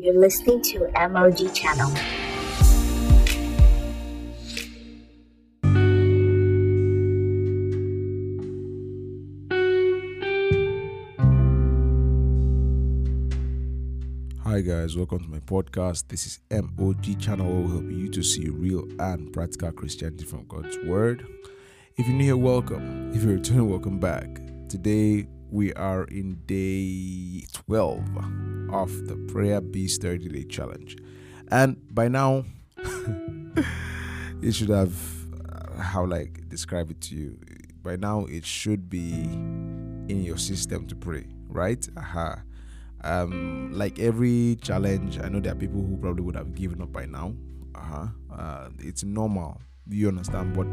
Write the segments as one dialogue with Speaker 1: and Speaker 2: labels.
Speaker 1: You're listening to MOG Channel.
Speaker 2: Hi guys, welcome to my podcast. This is MOG channel where we help you to see real and practical Christianity from God's Word. If you're new here, welcome. If you're returning, welcome back. Today we are in day 12 of the Prayer Beast 30 Day Challenge. And by now, it should have, uh, how like describe it to you. By now, it should be in your system to pray, right? Aha um, like every challenge, I know there are people who probably would have given up by now. Uh-huh. Uh, it's normal, you understand? But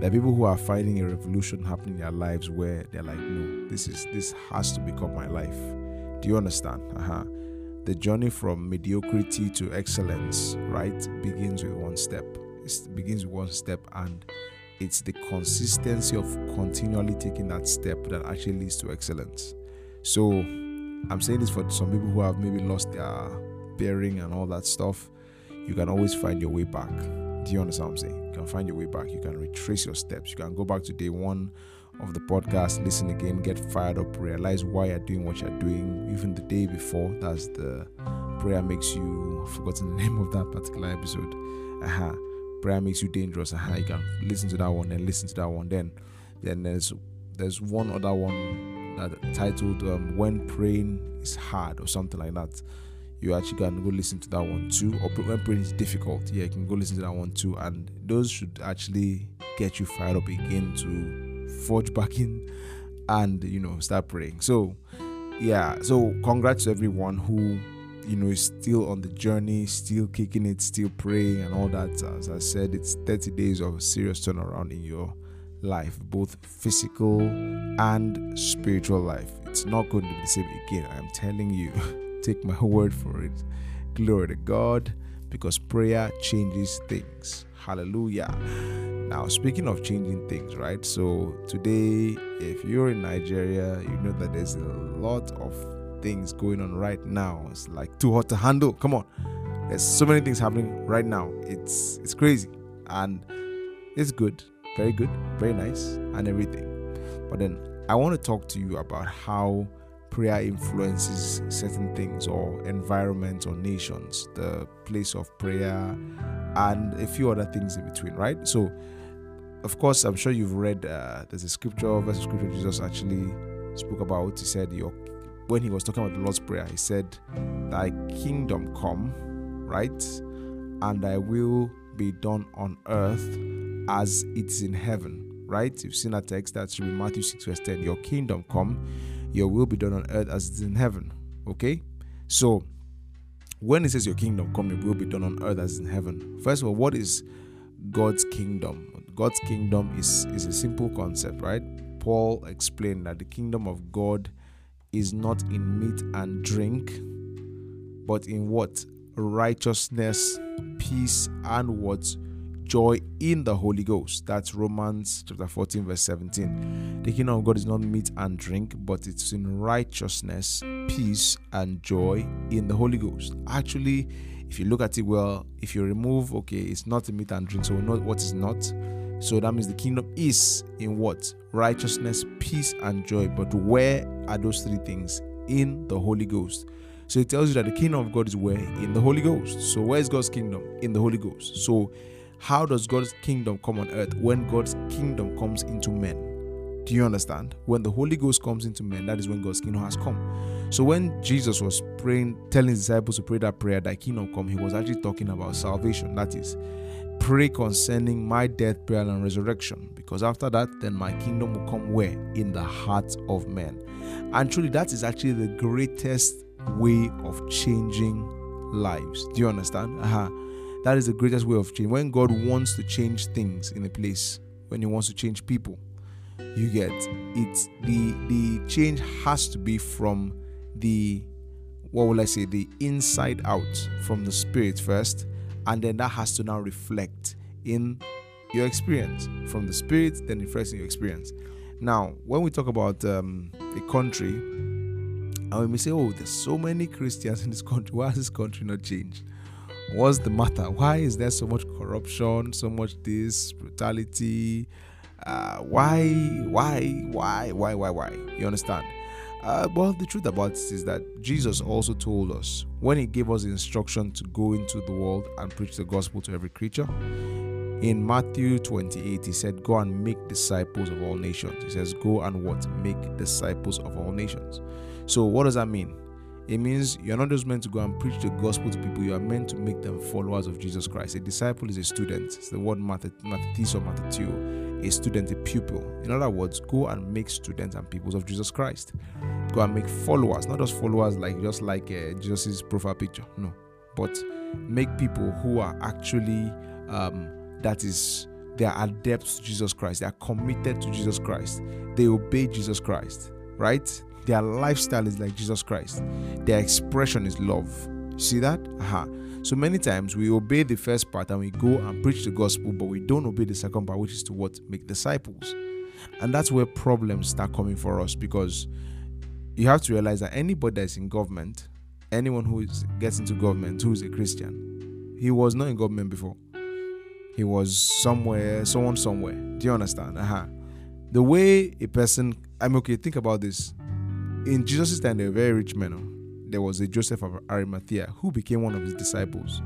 Speaker 2: there are people who are finding a revolution happening in their lives where they're like, no, this is this has to become my life. Do you understand? Uh-huh. The journey from mediocrity to excellence, right, begins with one step. It begins with one step, and it's the consistency of continually taking that step that actually leads to excellence. So I'm saying this for some people who have maybe lost their bearing and all that stuff. You can always find your way back. Do you understand what I'm saying? You can find your way back. You can retrace your steps. You can go back to day one of the podcast, listen again, get fired up, realize why you're doing what you're doing, even the day before. That's the prayer makes you I've forgotten the name of that particular episode. Aha. Prayer makes you dangerous. Aha. You can listen to that one, then listen to that one. Then then there's there's one other one that titled um, "When Praying Is Hard" or something like that. You actually can go listen to that one too. Or when praying is difficult, yeah, you can go listen to that one too. And those should actually get you fired up again to forge back in and you know start praying. So yeah, so congrats to everyone who you know is still on the journey, still kicking it, still praying and all that. As I said, it's 30 days of serious turnaround in your life, both physical and spiritual life. It's not going to be the same again. I'm telling you. Take my word for it. Glory to God, because prayer changes things. Hallelujah. Now, speaking of changing things, right? So, today, if you're in Nigeria, you know that there's a lot of things going on right now. It's like too hot to handle. Come on. There's so many things happening right now. It's it's crazy and it's good very good, very nice, and everything. But then I want to talk to you about how prayer influences certain things or environments or nations, the place of prayer, and a few other things in between, right? So, of course, I'm sure you've read uh, there's a scripture, verse of scripture Jesus actually spoke about. He said, Your when he was talking about the Lord's Prayer, he said, Thy kingdom come, right? And thy will be done on earth as it's in heaven. Right? You've seen that text. That should be Matthew 6, verse 10. Your kingdom come, your will be done on earth as it's in heaven. Okay? So when it says your kingdom come, your will be done on earth as in heaven. First of all, what is God's kingdom? God's kingdom is, is a simple concept, right? Paul explained that the kingdom of God is not in meat and drink, but in what? Righteousness, peace, and what? Joy in the Holy Ghost. That's Romans chapter 14, verse 17. The kingdom of God is not meat and drink, but it's in righteousness, peace, and joy in the Holy Ghost. Actually, if you look at it well, if you remove, okay, it's not meat and drink, so we know what is not. So that means the kingdom is in what? Righteousness, peace, and joy. But where are those three things? In the Holy Ghost. So it tells you that the kingdom of God is where? In the Holy Ghost. So where is God's kingdom? In the Holy Ghost. So how does God's kingdom come on earth when God's kingdom comes into men? Do you understand? When the Holy Ghost comes into men, that is when God's kingdom has come. So when Jesus was praying, telling his disciples to pray that prayer, that kingdom come, he was actually talking about salvation. That is, pray concerning my death, burial, and resurrection. Because after that, then my kingdom will come where? In the hearts of men. And truly, that is actually the greatest way of changing lives. Do you understand? Uh-huh. That is the greatest way of change. When God wants to change things in a place, when He wants to change people, you get it. The the change has to be from the what will I say the inside out from the spirit first, and then that has to now reflect in your experience from the spirit, then reflects in your experience. Now, when we talk about um, a country, And we may say, oh, there's so many Christians in this country. Why has this country not changed? What's the matter? Why is there so much corruption, so much this brutality? Uh, why, why, why, why, why, why? You understand? Uh, well, the truth about it is that Jesus also told us when He gave us instruction to go into the world and preach the gospel to every creature. In Matthew 28, He said, Go and make disciples of all nations. He says, Go and what? Make disciples of all nations. So, what does that mean? It means you're not just meant to go and preach the gospel to people, you are meant to make them followers of Jesus Christ. A disciple is a student. It's the word mathetes or mathetio, a student, a pupil. In other words, go and make students and pupils of Jesus Christ. Go and make followers, not just followers like just like uh, Jesus' profile picture, no, but make people who are actually um, that is they are adepts to Jesus Christ. They are committed to Jesus Christ. They obey Jesus Christ, right? Their lifestyle is like Jesus Christ. Their expression is love. See that? Aha. So many times we obey the first part and we go and preach the gospel, but we don't obey the second part, which is to what? Make disciples. And that's where problems start coming for us because you have to realize that anybody that's in government, anyone who is, gets into government who is a Christian, he was not in government before. He was somewhere, someone somewhere. Do you understand? Uh-huh. The way a person, I'm okay, think about this in Jesus' time, there were very rich men. Oh. There was a Joseph of Arimathea who became one of his disciples.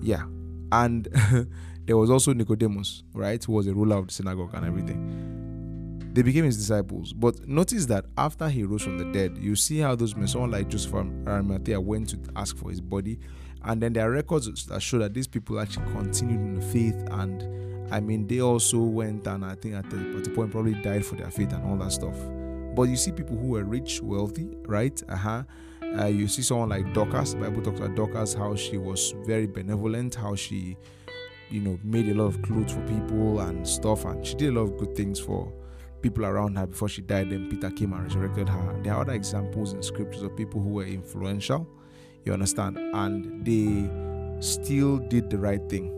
Speaker 2: Yeah. And there was also Nicodemus, right, who was a ruler of the synagogue and everything. They became his disciples. But notice that after he rose from the dead, you see how those men, someone like Joseph of Arimathea, went to ask for his body. And then there are records that show that these people actually continued in the faith. And I mean, they also went and I think at the point probably died for their faith and all that stuff. But you see people who are rich, wealthy, right? Uh-huh. Uh, you see someone like Dorcas. Bible talks about Dorcas, how she was very benevolent, how she, you know, made a lot of clothes for people and stuff, and she did a lot of good things for people around her before she died. Then Peter came and resurrected her. There are other examples in scriptures of people who were influential, you understand, and they still did the right thing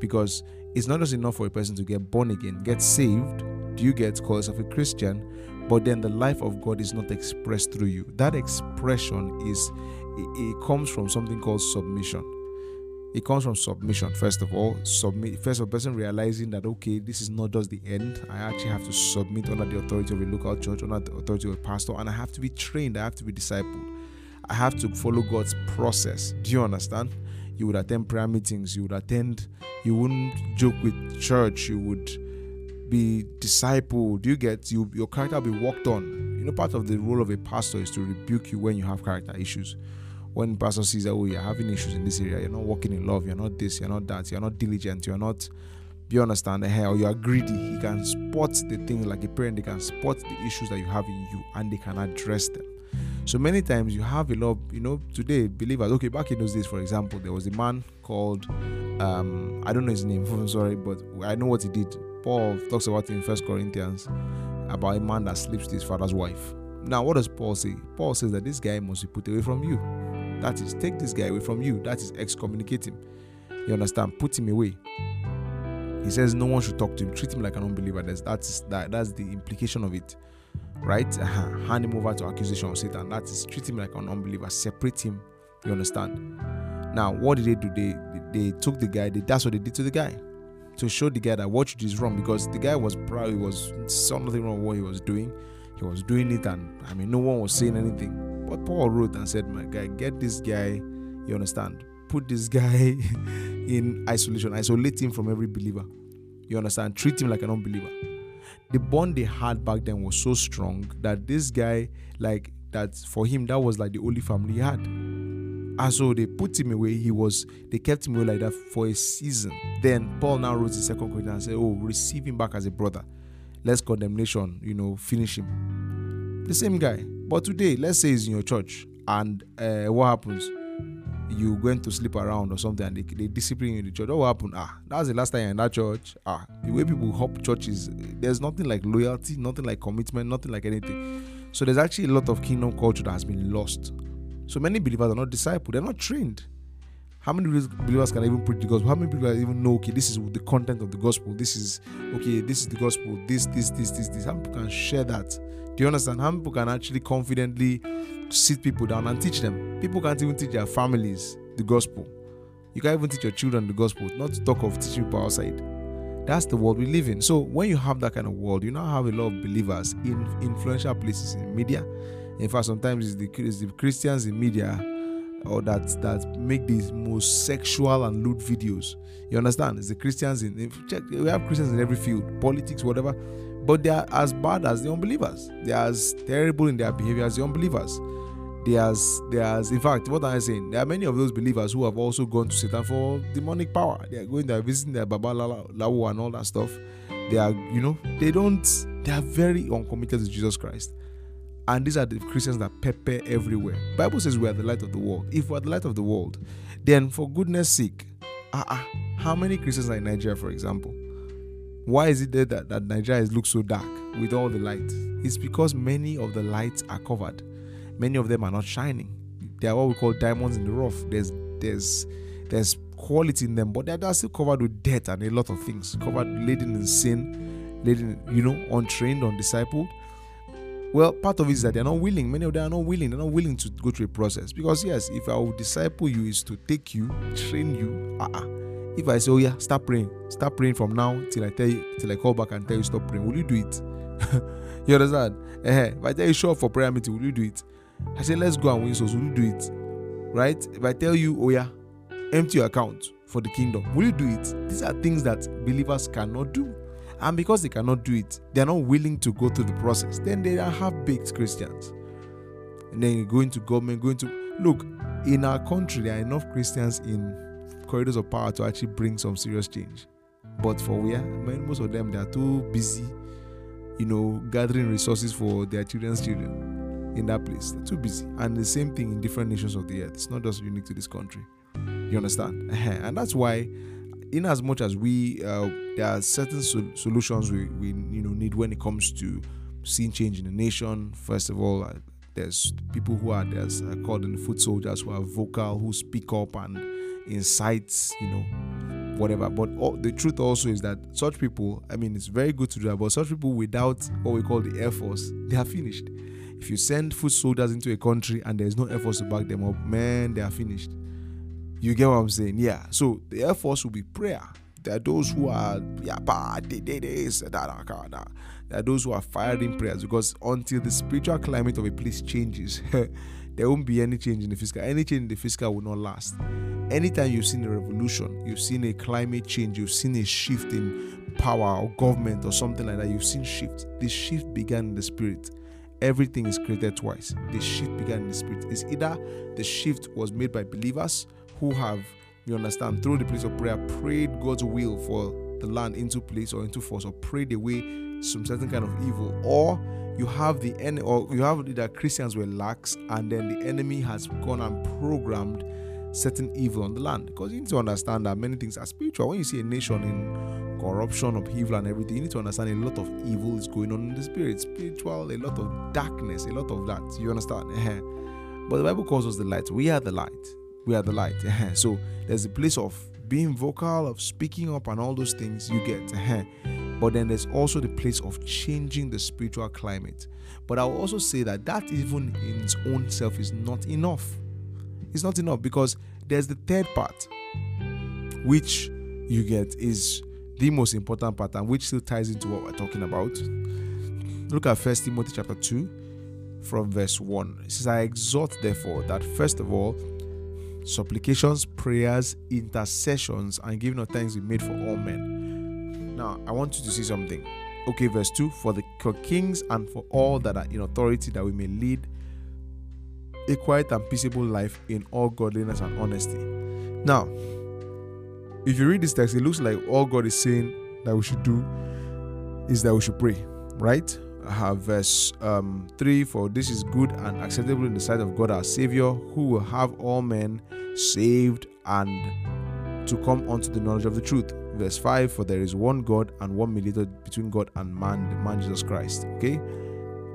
Speaker 2: because it's not just enough for a person to get born again, get saved. Do you get call yourself a Christian? But then the life of God is not expressed through you. That expression is it, comes from something called submission. It comes from submission, first of all. Submit first of all, person realizing that okay, this is not just the end. I actually have to submit under the authority of a local church, under the authority of a pastor, and I have to be trained, I have to be discipled. I have to follow God's process. Do you understand? You would attend prayer meetings, you would attend, you wouldn't joke with church, you would be discipled. You get you your character will be worked on. You know, part of the role of a pastor is to rebuke you when you have character issues. When pastor sees that oh you're having issues in this area, you're not walking in love, you're not this, you're not that, you're not diligent, you're not you understand the hell you are greedy he can spot the things like a parent they can spot the issues that you have in you and they can address them so many times you have a lot you know today believers okay back in those days for example there was a man called um i don't know his name i'm sorry but i know what he did Paul talks about in First Corinthians about a man that sleeps with his father's wife. Now, what does Paul say? Paul says that this guy must be put away from you. That is, take this guy away from you. That is, excommunicate him. You understand? Put him away. He says no one should talk to him. Treat him like an unbeliever. That's that's that, that's the implication of it, right? Uh-huh. Hand him over to accusation of Satan. That is treat him like an unbeliever. Separate him. You understand? Now, what did they do? They they took the guy. They, that's what they did to the guy to show the guy that what you did is wrong because the guy was proud. He was something wrong with what he was doing. He was doing it, and I mean, no one was saying anything. But Paul wrote and said, My guy, get this guy, you understand? Put this guy in isolation, isolate him from every believer. You understand? Treat him like an unbeliever. The bond they had back then was so strong that this guy, like, that for him, that was like the only family he had. And so they put him away. He was they kept him away like that for a season. Then Paul now wrote the second Corinthians and said, Oh, receive him back as a brother. Let's condemnation, you know, finish him. The same guy. But today, let's say he's in your church, and uh, what happens? You going to sleep around or something, and they, they discipline you in the church. What happened? Ah, that's the last time in that church. Ah, the way people hop churches, there's nothing like loyalty, nothing like commitment, nothing like anything. So there's actually a lot of kingdom culture that has been lost so many believers are not discipled, they're not trained. How many believers can even preach the gospel? How many people even know, okay, this is the content of the gospel? This is, okay, this is the gospel. This, this, this, this, this. How many people can share that? Do you understand? How many people can actually confidently sit people down and teach them? People can't even teach their families the gospel. You can't even teach your children the gospel, not to talk of teaching people outside. That's the world we live in. So when you have that kind of world, you now have a lot of believers in influential places in media. In fact, sometimes it's the, it's the Christians in media or that that make these most sexual and lewd videos. You understand? It's the Christians in check. We have Christians in every field, politics, whatever. But they are as bad as the unbelievers. They are as terrible in their behavior as the unbelievers. They are as they are as in fact, what am I saying? There are many of those believers who have also gone to Satan for demonic power. They are going there visiting their Baba Lawo and all that stuff. They are, you know, they don't. They are very uncommitted to Jesus Christ and these are the Christians that pepper everywhere. Bible says we are the light of the world. If we are the light of the world, then for goodness sake, uh-uh, how many Christians are in Nigeria, for example? Why is it there that, that Nigeria looks so dark with all the light? It's because many of the lights are covered. Many of them are not shining. They are what we call diamonds in the rough. There's there's there's quality in them, but they're still covered with dirt and a lot of things. Covered laden in sin, laden, you know, untrained, undiscipled well, part of it is that they're not willing. Many of them are not willing. They're not willing to go through a process. Because yes, if I will disciple you is to take you, train you. Uh-uh. If I say, oh yeah, start praying, start praying from now till I tell you, till I call back and tell you stop praying, will you do it? you understand? Uh-huh. If I tell you show up for prayer meeting, will you do it? I say let's go and win souls, will you do it? Right? If I tell you, oh yeah, empty your account for the kingdom, will you do it? These are things that believers cannot do. And because they cannot do it, they're not willing to go through the process. Then they are half baked Christians. And then going to government, going to look, in our country, there are enough Christians in corridors of power to actually bring some serious change. But for where most of them they are too busy, you know, gathering resources for their children's children in that place. They're too busy. And the same thing in different nations of the earth. It's not just unique to this country. You understand? And that's why in as much as we uh, there are certain sol- solutions we, we you know need when it comes to seeing change in the nation. First of all uh, there's people who are there's uh, called in the foot soldiers who are vocal who speak up and incites you know whatever. But all, the truth also is that such people i mean it's very good to do that but such people without what we call the air force they are finished. If you send foot soldiers into a country and there's no air force to back them up man they are finished you get what I'm saying? Yeah. So the Air Force will be prayer. There are those who are yeah, they, they, they, there are those who are firing prayers because until the spiritual climate of a place changes, there won't be any change in the physical. Any change in the physical will not last. Anytime you've seen a revolution, you've seen a climate change, you've seen a shift in power or government or something like that, you've seen shift. The shift began in the spirit everything is created twice. The shift began in the spirit. It's either the shift was made by believers who have, you understand, through the place of prayer, prayed God's will for the land into place or into force, or prayed away some certain kind of evil, or you have the enemy, or you have that Christians were lax, and then the enemy has gone and programmed certain evil on the land. Because you need to understand that many things are spiritual. When you see a nation in corruption, upheaval, and everything, you need to understand a lot of evil is going on in the spirit, spiritual, a lot of darkness, a lot of that. You understand? but the Bible calls us the light. We are the light we are the light. Uh-huh. so there's a place of being vocal, of speaking up, and all those things you get. Uh-huh. but then there's also the place of changing the spiritual climate. But I'll also say that that even in its own self is not enough. It's not enough because there's the third part, which you get is the most important part and which still ties into what we're talking about. Look at First Timothy chapter 2 from verse 1. It says, I exhort therefore that first of all supplications, prayers, intercessions, and giving of thanks be made for all men. Now, I want you to see something. Okay, verse 2 For the kings and for all that are in authority, that we may lead a quiet and peaceable life in all godliness and honesty. Now, if you read this text, it looks like all God is saying that we should do is that we should pray, right? Have verse um, 3 For this is good and acceptable in the sight of God our Savior, who will have all men saved and to come unto the knowledge of the truth. Verse 5 For there is one God and one mediator between God and man, the man Jesus Christ. Okay?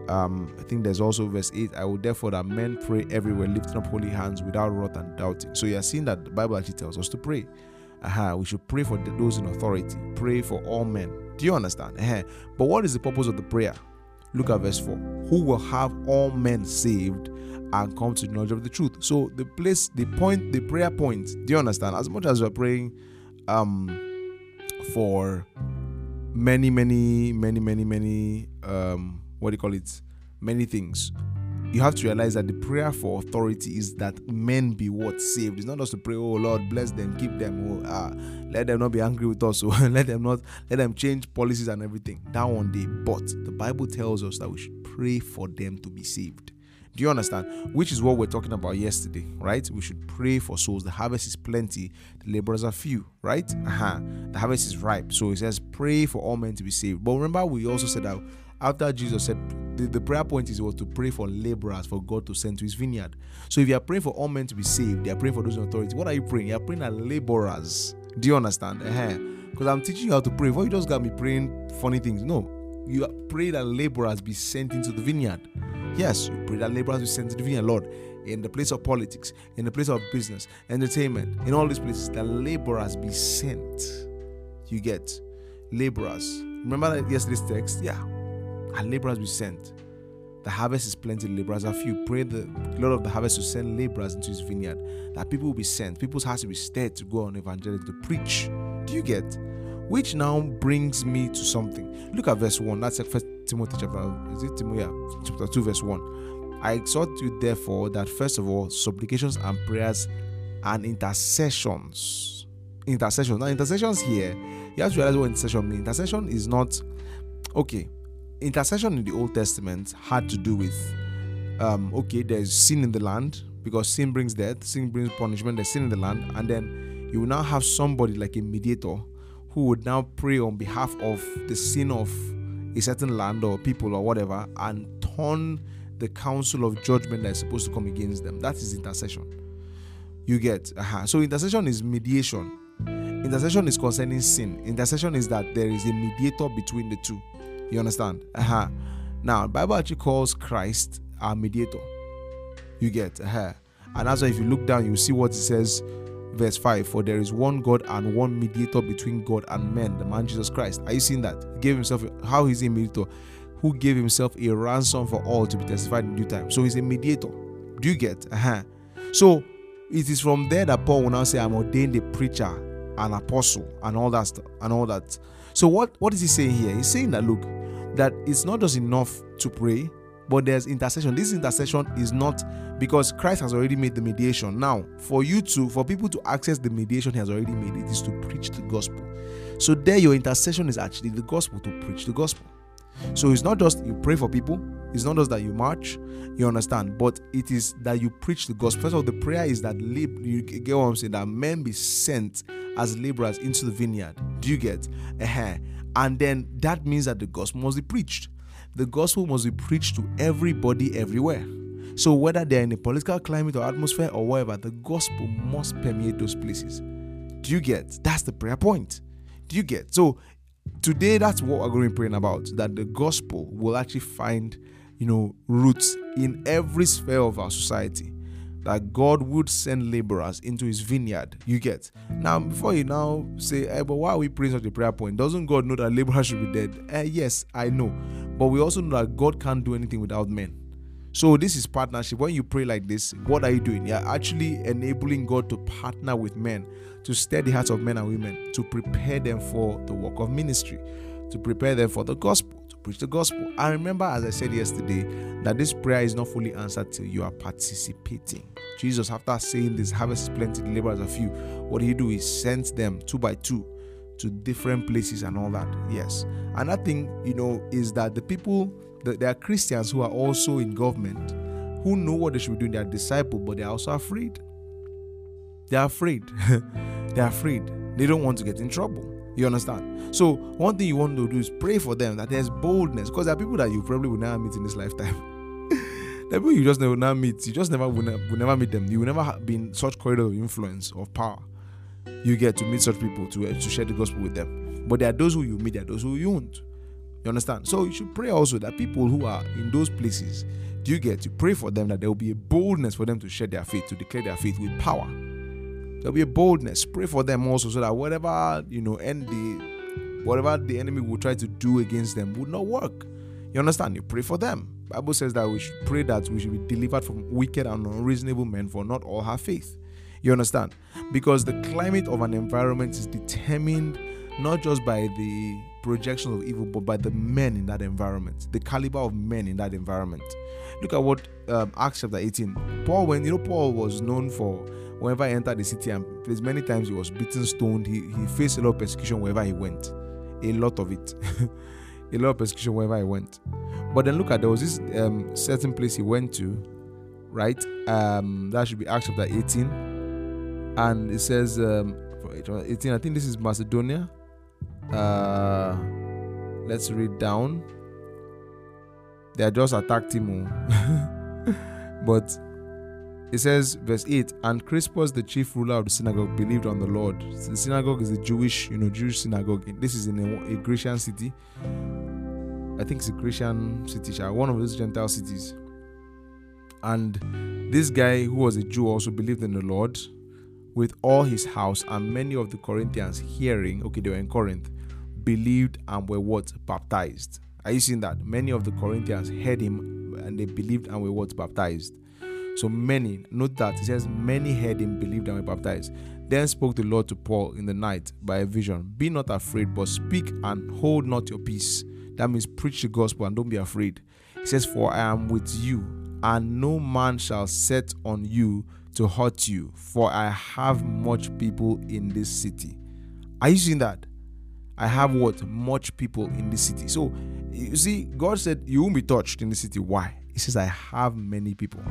Speaker 2: Um, I think there's also verse 8. I will therefore that men pray everywhere, lifting up holy hands without wrath and doubting. So you are seeing that the Bible actually tells us to pray. Aha, we should pray for those in authority, pray for all men. Do you understand? Aha. But what is the purpose of the prayer? Look at verse 4. Who will have all men saved and come to the knowledge of the truth. So the place, the point, the prayer point, do you understand? As much as we're praying um for many, many, many, many, many um what do you call it? Many things. You have to realize that the prayer for authority is that men be what saved. It's not just to pray, oh Lord, bless them, keep them, oh, uh, let them not be angry with us, so let them not let them change policies and everything. That one day. But the Bible tells us that we should pray for them to be saved. Do you understand? Which is what we're talking about yesterday, right? We should pray for souls. The harvest is plenty, the laborers are few, right? Uh-huh. The harvest is ripe. So it says, pray for all men to be saved. But remember, we also said that after Jesus said the, the prayer point is was to pray for laborers for God to send to his vineyard. So if you are praying for all men to be saved, they are praying for those in authority. What are you praying? You are praying at laborers. Do you understand? Because uh-huh. I'm teaching you how to pray. Why you just got me praying funny things? No. You pray that laborers be sent into the vineyard. Yes, you pray that laborers be sent into the vineyard, Lord. In the place of politics, in the place of business, entertainment, in all these places, that laborers be sent. You get laborers. Remember yesterday's text? Yeah. And laborers be sent. The harvest is plenty, laborers are few. Pray the Lord of the harvest to send laborers into his vineyard, that people will be sent. People's hearts will be stirred to go on evangelism, to preach. Do you get? Which now brings me to something. Look at verse 1. That's First Timothy chapter, is it Timothy? Yeah, chapter 2, verse 1. I exhort you, therefore, that first of all, supplications and prayers and intercessions. Intercessions. Now, intercessions here, you have to realize what intercession means. Intercession is not okay. Intercession in the Old Testament had to do with um, okay, there's sin in the land because sin brings death, sin brings punishment, there's sin in the land, and then you will now have somebody like a mediator who would now pray on behalf of the sin of a certain land or people or whatever and turn the council of judgment that is supposed to come against them. That is intercession. You get uh-huh. so intercession is mediation. Intercession is concerning sin. Intercession is that there is a mediator between the two. You understand? Uh-huh. Now, Bible actually calls Christ our mediator. You get uh-huh. And that's why if you look down, you see what it says verse 5 For there is one God and one mediator between God and men, the man Jesus Christ. Are you seeing that? He gave himself, how is he a mediator? Who gave himself a ransom for all to be testified in due time. So he's a mediator. Do you get? Uh-huh. So it is from there that Paul will now say, I'm ordained a preacher, an apostle, and all that stuff, and all that. So what, what is he saying here? He's saying that look, that it's not just enough to pray, but there's intercession. This intercession is not because Christ has already made the mediation. Now, for you to, for people to access the mediation he has already made, it is to preach the gospel. So there, your intercession is actually the gospel to preach the gospel. So it's not just you pray for people, it's not just that you march, you understand, but it is that you preach the gospel. First of all, the prayer is that lab- you get what I'm saying, that men be sent as laborers into the vineyard. Do you get? Uh-huh. And then that means that the gospel must be preached the gospel must be preached to everybody everywhere. So, whether they're in a political climate or atmosphere or whatever, the gospel must permeate those places. Do you get? That's the prayer point. Do you get? So, today that's what we're going to be praying about that the gospel will actually find, you know, roots in every sphere of our society that God would send laborers into his vineyard. You get now before you now say, hey, but why are we praying such a prayer point? Doesn't God know that laborers should be dead? Eh, yes, I know. But we also know that God can't do anything without men. So this is partnership. When you pray like this, what are you doing? You're actually enabling God to partner with men to stir the hearts of men and women, to prepare them for the work of ministry, to prepare them for the gospel preach the gospel. I remember, as I said yesterday, that this prayer is not fully answered till you are participating. Jesus, after saying this, harvest is plenty, the laborers are few. What he do is sent them two by two to different places and all that. Yes. Another thing, you know, is that the people, that there are Christians who are also in government who know what they should be doing. They are disciples, but they are also afraid. They are afraid. they are afraid. They don't want to get in trouble. You understand? So one thing you want to do is pray for them that there's boldness because there are people that you probably will never meet in this lifetime. are people you just never never meet. You just never will, never will never meet them. You will never be in such corridor of influence of power. You get to meet such people to uh, to share the gospel with them. But there are those who you meet. There are those who you won't. You understand? So you should pray also that people who are in those places, do you get to pray for them that there will be a boldness for them to share their faith, to declare their faith with power. There'll be a boldness. Pray for them also so that whatever you know, and the whatever the enemy will try to do against them would not work. You understand? You pray for them. Bible says that we should pray that we should be delivered from wicked and unreasonable men, for not all have faith. You understand? Because the climate of an environment is determined not just by the projection of evil, but by the men in that environment, the caliber of men in that environment. Look at what um, Acts chapter 18. Paul, when you know, Paul was known for whenever he entered the city and place, many times he was beaten, stoned. He, he faced a lot of persecution wherever he went, a lot of it, a lot of persecution wherever he went. But then look at there was this um, certain place he went to, right? Um, that should be Acts chapter 18, and it says um, 18. I think this is Macedonia. Uh, let's read down. They just attacked him, oh. but it says, verse 8, and Crispus, the chief ruler of the synagogue, believed on the Lord. So the synagogue is a Jewish, you know, Jewish synagogue. This is in a, a Grecian city. I think it's a Grecian city, one of those Gentile cities. And this guy, who was a Jew, also believed in the Lord with all his house, and many of the Corinthians hearing, okay, they were in Corinth, believed and were what? Baptized. Are you seeing that? Many of the Corinthians heard him and they believed and were what? Baptized. So many, note that it says, many heard him, believed and were baptized. Then spoke the Lord to Paul in the night by a vision Be not afraid, but speak and hold not your peace. That means preach the gospel and don't be afraid. He says, For I am with you, and no man shall set on you to hurt you, for I have much people in this city. Are you seeing that? I have what? Much people in this city. So you see, God said you won't be touched in the city. Why? He says, I have many people.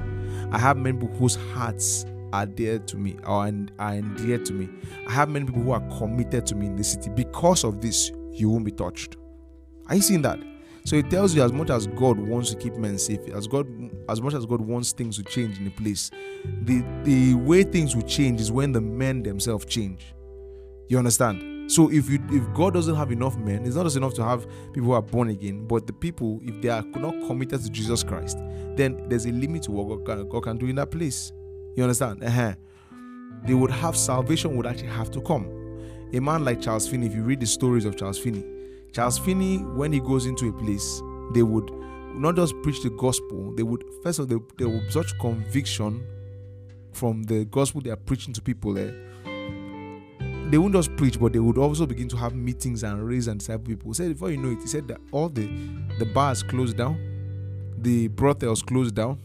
Speaker 2: I have many people whose hearts are dear to me or are dear to me. I have many people who are committed to me in the city. Because of this, you won't be touched. Are you seeing that? So it tells you as much as God wants to keep men safe, as God as much as God wants things to change in a place, the the way things will change is when the men themselves change. You understand? So if you if God doesn't have enough men, it's not just enough to have people who are born again, but the people, if they are not committed to Jesus Christ, then there's a limit to what God can, God can do in that place. You understand? Uh-huh. They would have salvation would actually have to come. A man like Charles Finney, if you read the stories of Charles Finney, Charles Finney, when he goes into a place, they would not just preach the gospel, they would first of all they, they would such conviction from the gospel they are preaching to people there. They wouldn't just preach, but they would also begin to have meetings and raise and disciple people. He said before you know it, he said that all the the bars closed down, the brothels closed down,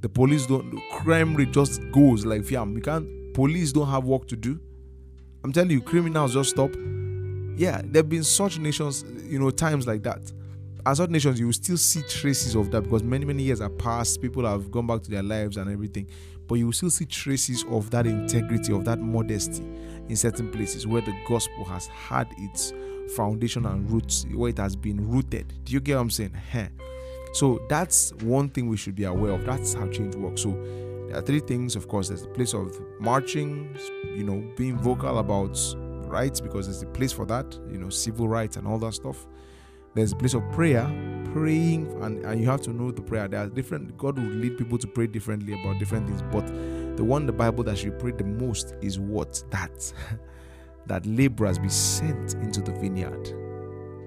Speaker 2: the police don't crime rate just goes like fiam. You can't police don't have work to do. I'm telling you, criminals just stop yeah, there have been such nations, you know, times like that. As such nations, you will still see traces of that because many, many years have passed. People have gone back to their lives and everything. But you will still see traces of that integrity, of that modesty in certain places where the gospel has had its foundation and roots, where it has been rooted. Do you get what I'm saying? So that's one thing we should be aware of. That's how change works. So there are three things, of course. There's the place of marching, you know, being vocal about rights because there's a place for that, you know, civil rights and all that stuff. There's a place of prayer, praying, and, and you have to know the prayer. There are different, God will lead people to pray differently about different things, but the one the Bible that should pray the most is what? That. that laborers be sent into the vineyard.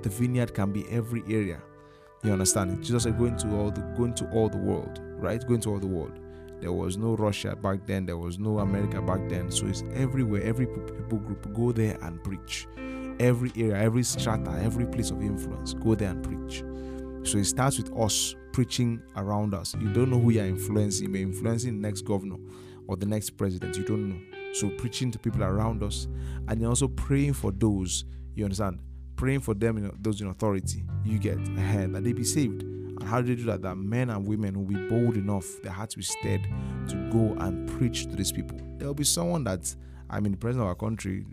Speaker 2: The vineyard can be every area. You understand? It? Jesus said, going to all the going to all the world, right? Going to all the world. There was no Russia back then, there was no America back then. So it's everywhere, every people group go there and preach. Every area, every strata, every place of influence, go there and preach. So it starts with us preaching around us. You don't know who you're influencing. You may influencing the next governor or the next president. You don't know. So preaching to people around us and also praying for those, you understand? Praying for them, you know, those in authority. You get ahead that they be saved and how do they do that? That men and women will be bold enough, their hearts will be stirred to go and preach to these people. There will be someone that, I mean, the president of our country,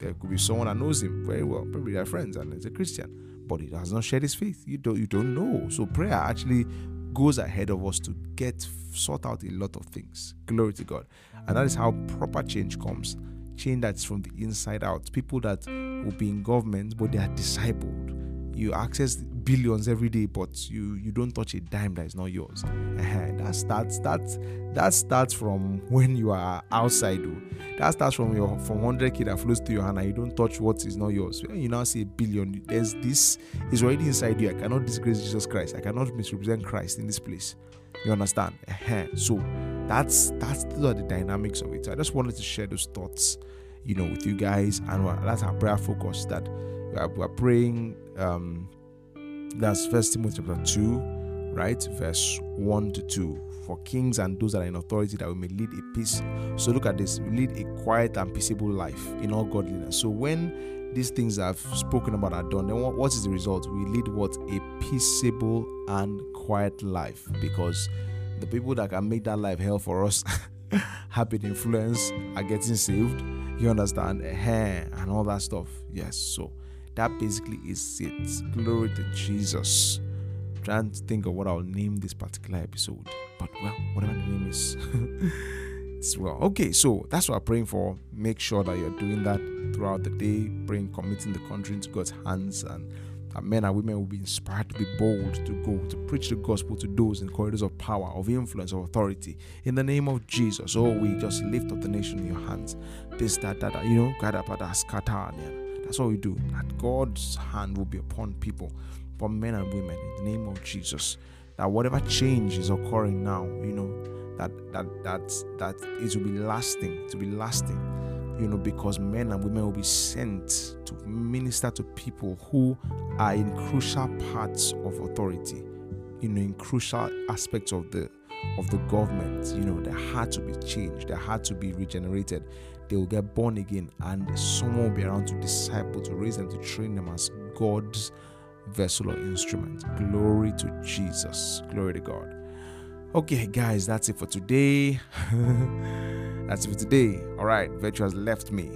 Speaker 2: there could be someone that knows him very well, probably their friends, and is a Christian, but he has not shared his faith. You don't, you don't know. So prayer actually goes ahead of us to get sort out a lot of things. Glory to God. And that is how proper change comes. Change that's from the inside out. People that will be in government, but they are discipled you access billions every day, but you you don't touch a dime that is not yours. That starts that that starts from when you are outside. That starts from your from 100k that flows through your hand and you don't touch what is not yours. You now see a billion, there's this is already inside you. I cannot disgrace Jesus Christ. I cannot misrepresent Christ in this place. You understand? So that's that's those are the dynamics of it. I just wanted to share those thoughts, you know, with you guys, and that's our prayer focus. That we are, praying. Um, that's First Timothy chapter two, right, verse one to two. For kings and those that are in authority, that we may lead a peace. So look at this: we lead a quiet and peaceable life in all godliness. So when these things I've spoken about are done, then what, what is the result? We lead what a peaceable and quiet life because the people that can make that life hell for us have been influenced, are getting saved. You understand? Hair and all that stuff. Yes. So that basically is it. Glory to Jesus. I'm trying to think of what I'll name this particular episode. But well, whatever the name is. it's well. Okay, so that's what I'm praying for. Make sure that you're doing that throughout the day, praying, committing the country into God's hands and that men and women will be inspired to be bold to go to preach the gospel to those in corridors of power, of influence, of authority. In the name of Jesus, oh, we just lift up the nation in your hands. This, that, that, that you know, that's what we do. That God's hand will be upon people, upon men and women, in the name of Jesus. That whatever change is occurring now, you know, that that that that it will be lasting, to be lasting you know, because men and women will be sent to minister to people who are in crucial parts of authority, you know, in crucial aspects of the of the government. You know, their had to be changed, their had to be regenerated. They will get born again, and someone will be around to disciple, to raise them, to train them as God's vessel or instrument. Glory to Jesus. Glory to God. Okay, guys, that's it for today. that's for today. All right, virtue has left me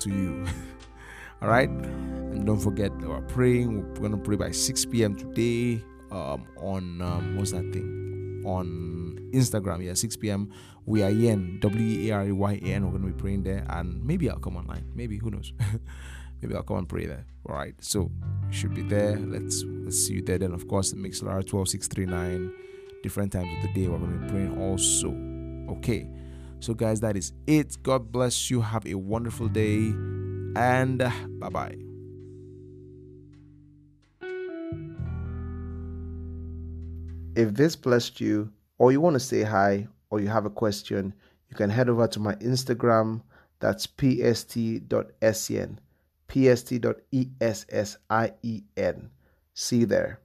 Speaker 2: to you. All right, and don't forget we're praying. We're gonna pray by 6 p.m. today. Um, on um, what's that thing? On Instagram, yeah, 6 p.m. We are in W A R Y A N. We're gonna be praying there, and maybe I'll come online. Maybe who knows? maybe I'll come and pray there. All right, so you should be there. Let's let's see you there. Then of course the Mixlr twelve six three nine different times of the day. We're going to be praying also. Okay. So, guys, that is it. God bless you. Have a wonderful day. And uh, bye bye. If this blessed you, or you want to say hi, or you have a question, you can head over to my Instagram. That's pst.sen, pst.essien. See you there.